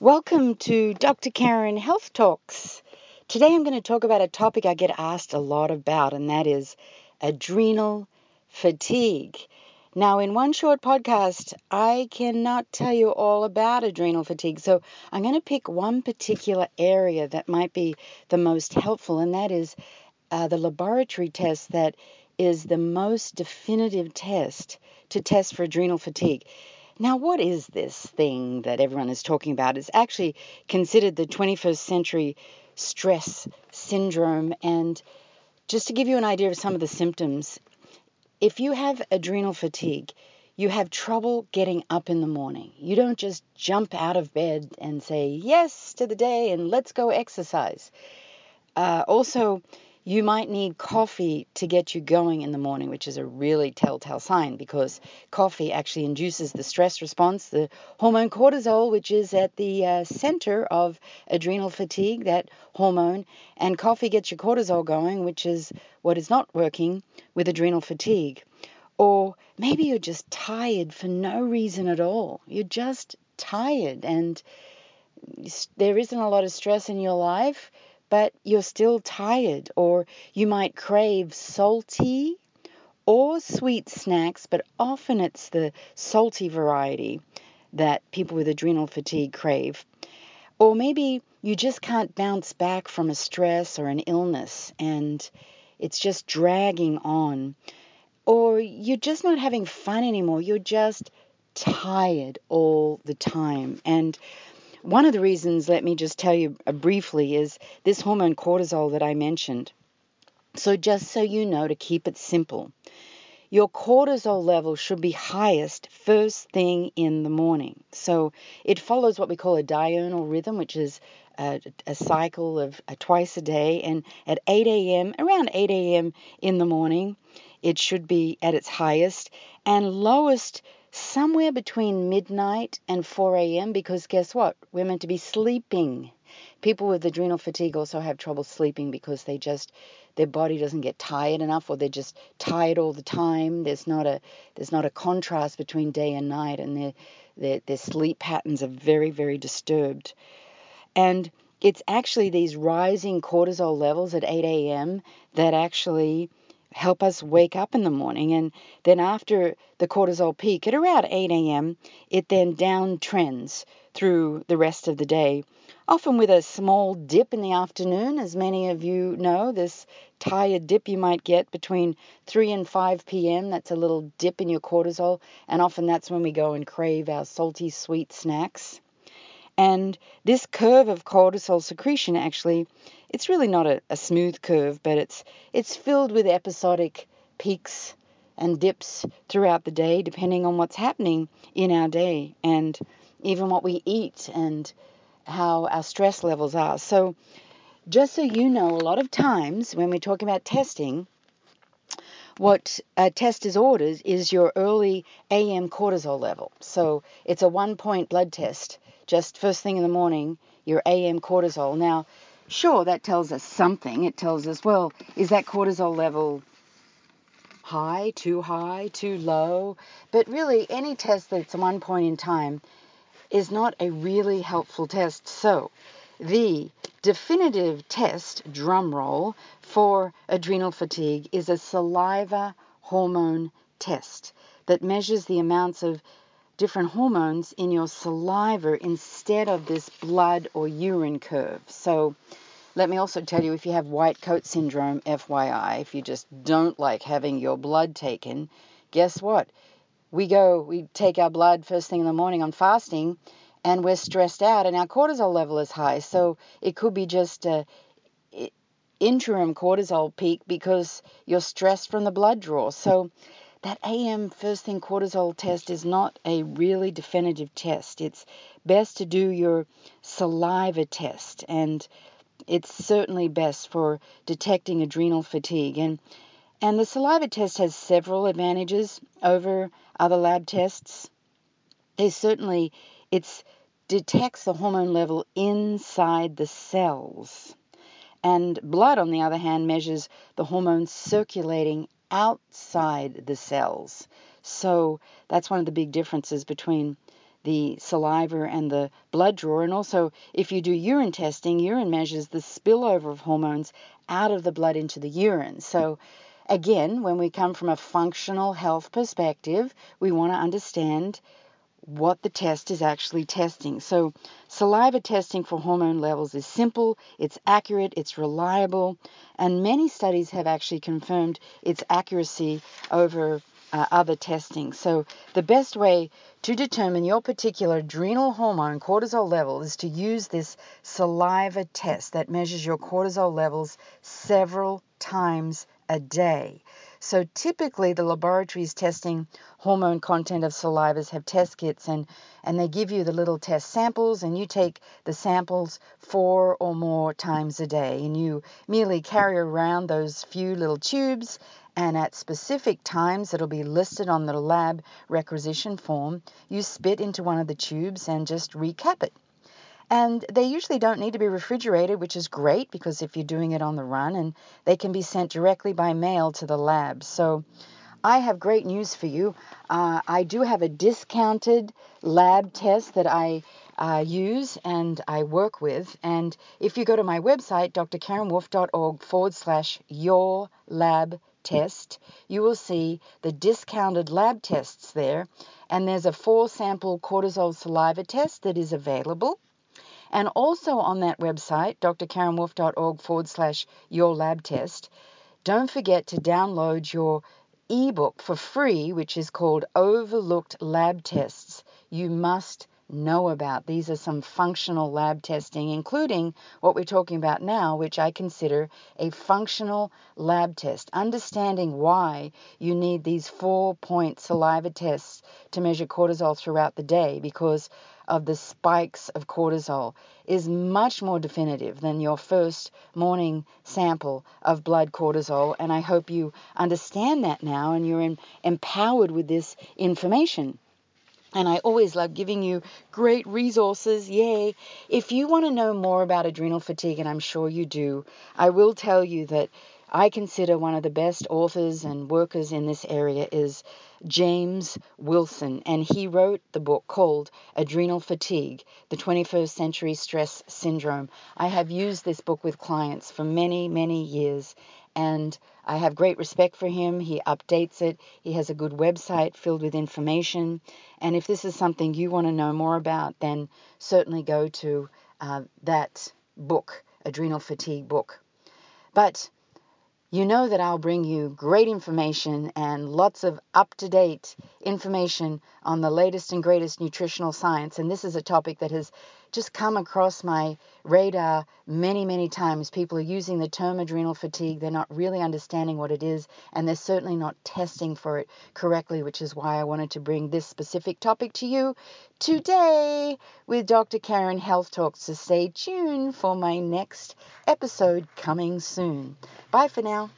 Welcome to Dr. Karen Health Talks. Today I'm going to talk about a topic I get asked a lot about, and that is adrenal fatigue. Now, in one short podcast, I cannot tell you all about adrenal fatigue, so I'm going to pick one particular area that might be the most helpful, and that is uh, the laboratory test that is the most definitive test to test for adrenal fatigue. Now, what is this thing that everyone is talking about? It's actually considered the 21st century stress syndrome. And just to give you an idea of some of the symptoms, if you have adrenal fatigue, you have trouble getting up in the morning. You don't just jump out of bed and say yes to the day and let's go exercise. Uh, also, you might need coffee to get you going in the morning, which is a really telltale sign because coffee actually induces the stress response, the hormone cortisol, which is at the uh, center of adrenal fatigue, that hormone, and coffee gets your cortisol going, which is what is not working with adrenal fatigue. Or maybe you're just tired for no reason at all. You're just tired and there isn't a lot of stress in your life but you're still tired, or you might crave salty or sweet snacks, but often it's the salty variety that people with adrenal fatigue crave. Or maybe you just can't bounce back from a stress or an illness and it's just dragging on. Or you're just not having fun anymore. You're just tired all the time. And one of the reasons, let me just tell you uh, briefly, is this hormone cortisol that I mentioned. So, just so you know, to keep it simple, your cortisol level should be highest first thing in the morning. So, it follows what we call a diurnal rhythm, which is a, a cycle of a twice a day. And at 8 a.m., around 8 a.m. in the morning, it should be at its highest and lowest somewhere between midnight and 4 a.m. because guess what? We're meant to be sleeping. People with adrenal fatigue also have trouble sleeping because they just their body doesn't get tired enough or they're just tired all the time. There's not a there's not a contrast between day and night and their their, their sleep patterns are very, very disturbed. And it's actually these rising cortisol levels at 8 a.m. that actually help us wake up in the morning. And then after the cortisol peak at around 8 a.m., it then downtrends through the rest of the day, often with a small dip in the afternoon. As many of you know, this tired dip you might get between 3 and 5 p.m. That's a little dip in your cortisol, and often that's when we go and crave our salty, sweet snacks. And this curve of cortisol secretion actually, it's really not a, a smooth curve, but it's it's filled with episodic peaks and dips throughout the day, depending on what's happening in our day and even what we eat and how our stress levels are. So, just so you know, a lot of times when we're talking about testing, what uh, a test is ordered is your early AM cortisol level. So, it's a one point blood test just first thing in the morning, your AM cortisol. Now, sure, that tells us something. It tells us, well, is that cortisol level high, too high, too low? But really, any test that's one point in time is not a really helpful test. So, the definitive test, drum roll, for adrenal fatigue is a saliva hormone test that measures the amounts of different hormones in your saliva instead of this blood or urine curve. So, let me also tell you if you have white coat syndrome, FYI, if you just don't like having your blood taken, guess what? We go, we take our blood first thing in the morning on fasting and we're stressed out and our cortisol level is high. So it could be just a interim cortisol peak because you're stressed from the blood draw. So that AM first thing cortisol test is not a really definitive test. It's best to do your saliva test, and it's certainly best for detecting adrenal fatigue. And and the saliva test has several advantages over other lab tests. There's certainly it detects the hormone level inside the cells. And blood, on the other hand, measures the hormones circulating outside the cells. So that's one of the big differences between the saliva and the blood draw. And also, if you do urine testing, urine measures the spillover of hormones out of the blood into the urine. So, again, when we come from a functional health perspective, we want to understand what the test is actually testing. So, saliva testing for hormone levels is simple, it's accurate, it's reliable, and many studies have actually confirmed its accuracy over uh, other testing. So, the best way to determine your particular adrenal hormone cortisol level is to use this saliva test that measures your cortisol levels several times a day. So typically the laboratories testing hormone content of salivas have test kits and, and they give you the little test samples and you take the samples four or more times a day and you merely carry around those few little tubes and at specific times it'll be listed on the lab requisition form, you spit into one of the tubes and just recap it. And they usually don't need to be refrigerated, which is great because if you're doing it on the run, and they can be sent directly by mail to the lab. So I have great news for you. Uh, I do have a discounted lab test that I uh, use and I work with. And if you go to my website, drkarenwolf.org forward slash your lab test, you will see the discounted lab tests there. And there's a four sample cortisol saliva test that is available. And also on that website, drkarenwolf.org forward slash your lab test, don't forget to download your ebook for free, which is called Overlooked Lab Tests. You must know about. These are some functional lab testing, including what we're talking about now, which I consider a functional lab test. Understanding why you need these four point saliva tests to measure cortisol throughout the day, because of the spikes of cortisol is much more definitive than your first morning sample of blood cortisol. And I hope you understand that now and you're empowered with this information. And I always love giving you great resources. Yay. If you want to know more about adrenal fatigue, and I'm sure you do, I will tell you that I consider one of the best authors and workers in this area is James Wilson, and he wrote the book called Adrenal Fatigue The 21st Century Stress Syndrome. I have used this book with clients for many, many years, and I have great respect for him. He updates it, he has a good website filled with information. And if this is something you want to know more about, then certainly go to uh, that book, Adrenal Fatigue book. But you know that I'll bring you great information and lots of up to date information on the latest and greatest nutritional science. And this is a topic that has just come across my radar many, many times. People are using the term adrenal fatigue, they're not really understanding what it is, and they're certainly not testing for it correctly, which is why I wanted to bring this specific topic to you today with Dr. Karen Health Talks. So stay tuned for my next episode coming soon. Bye for now.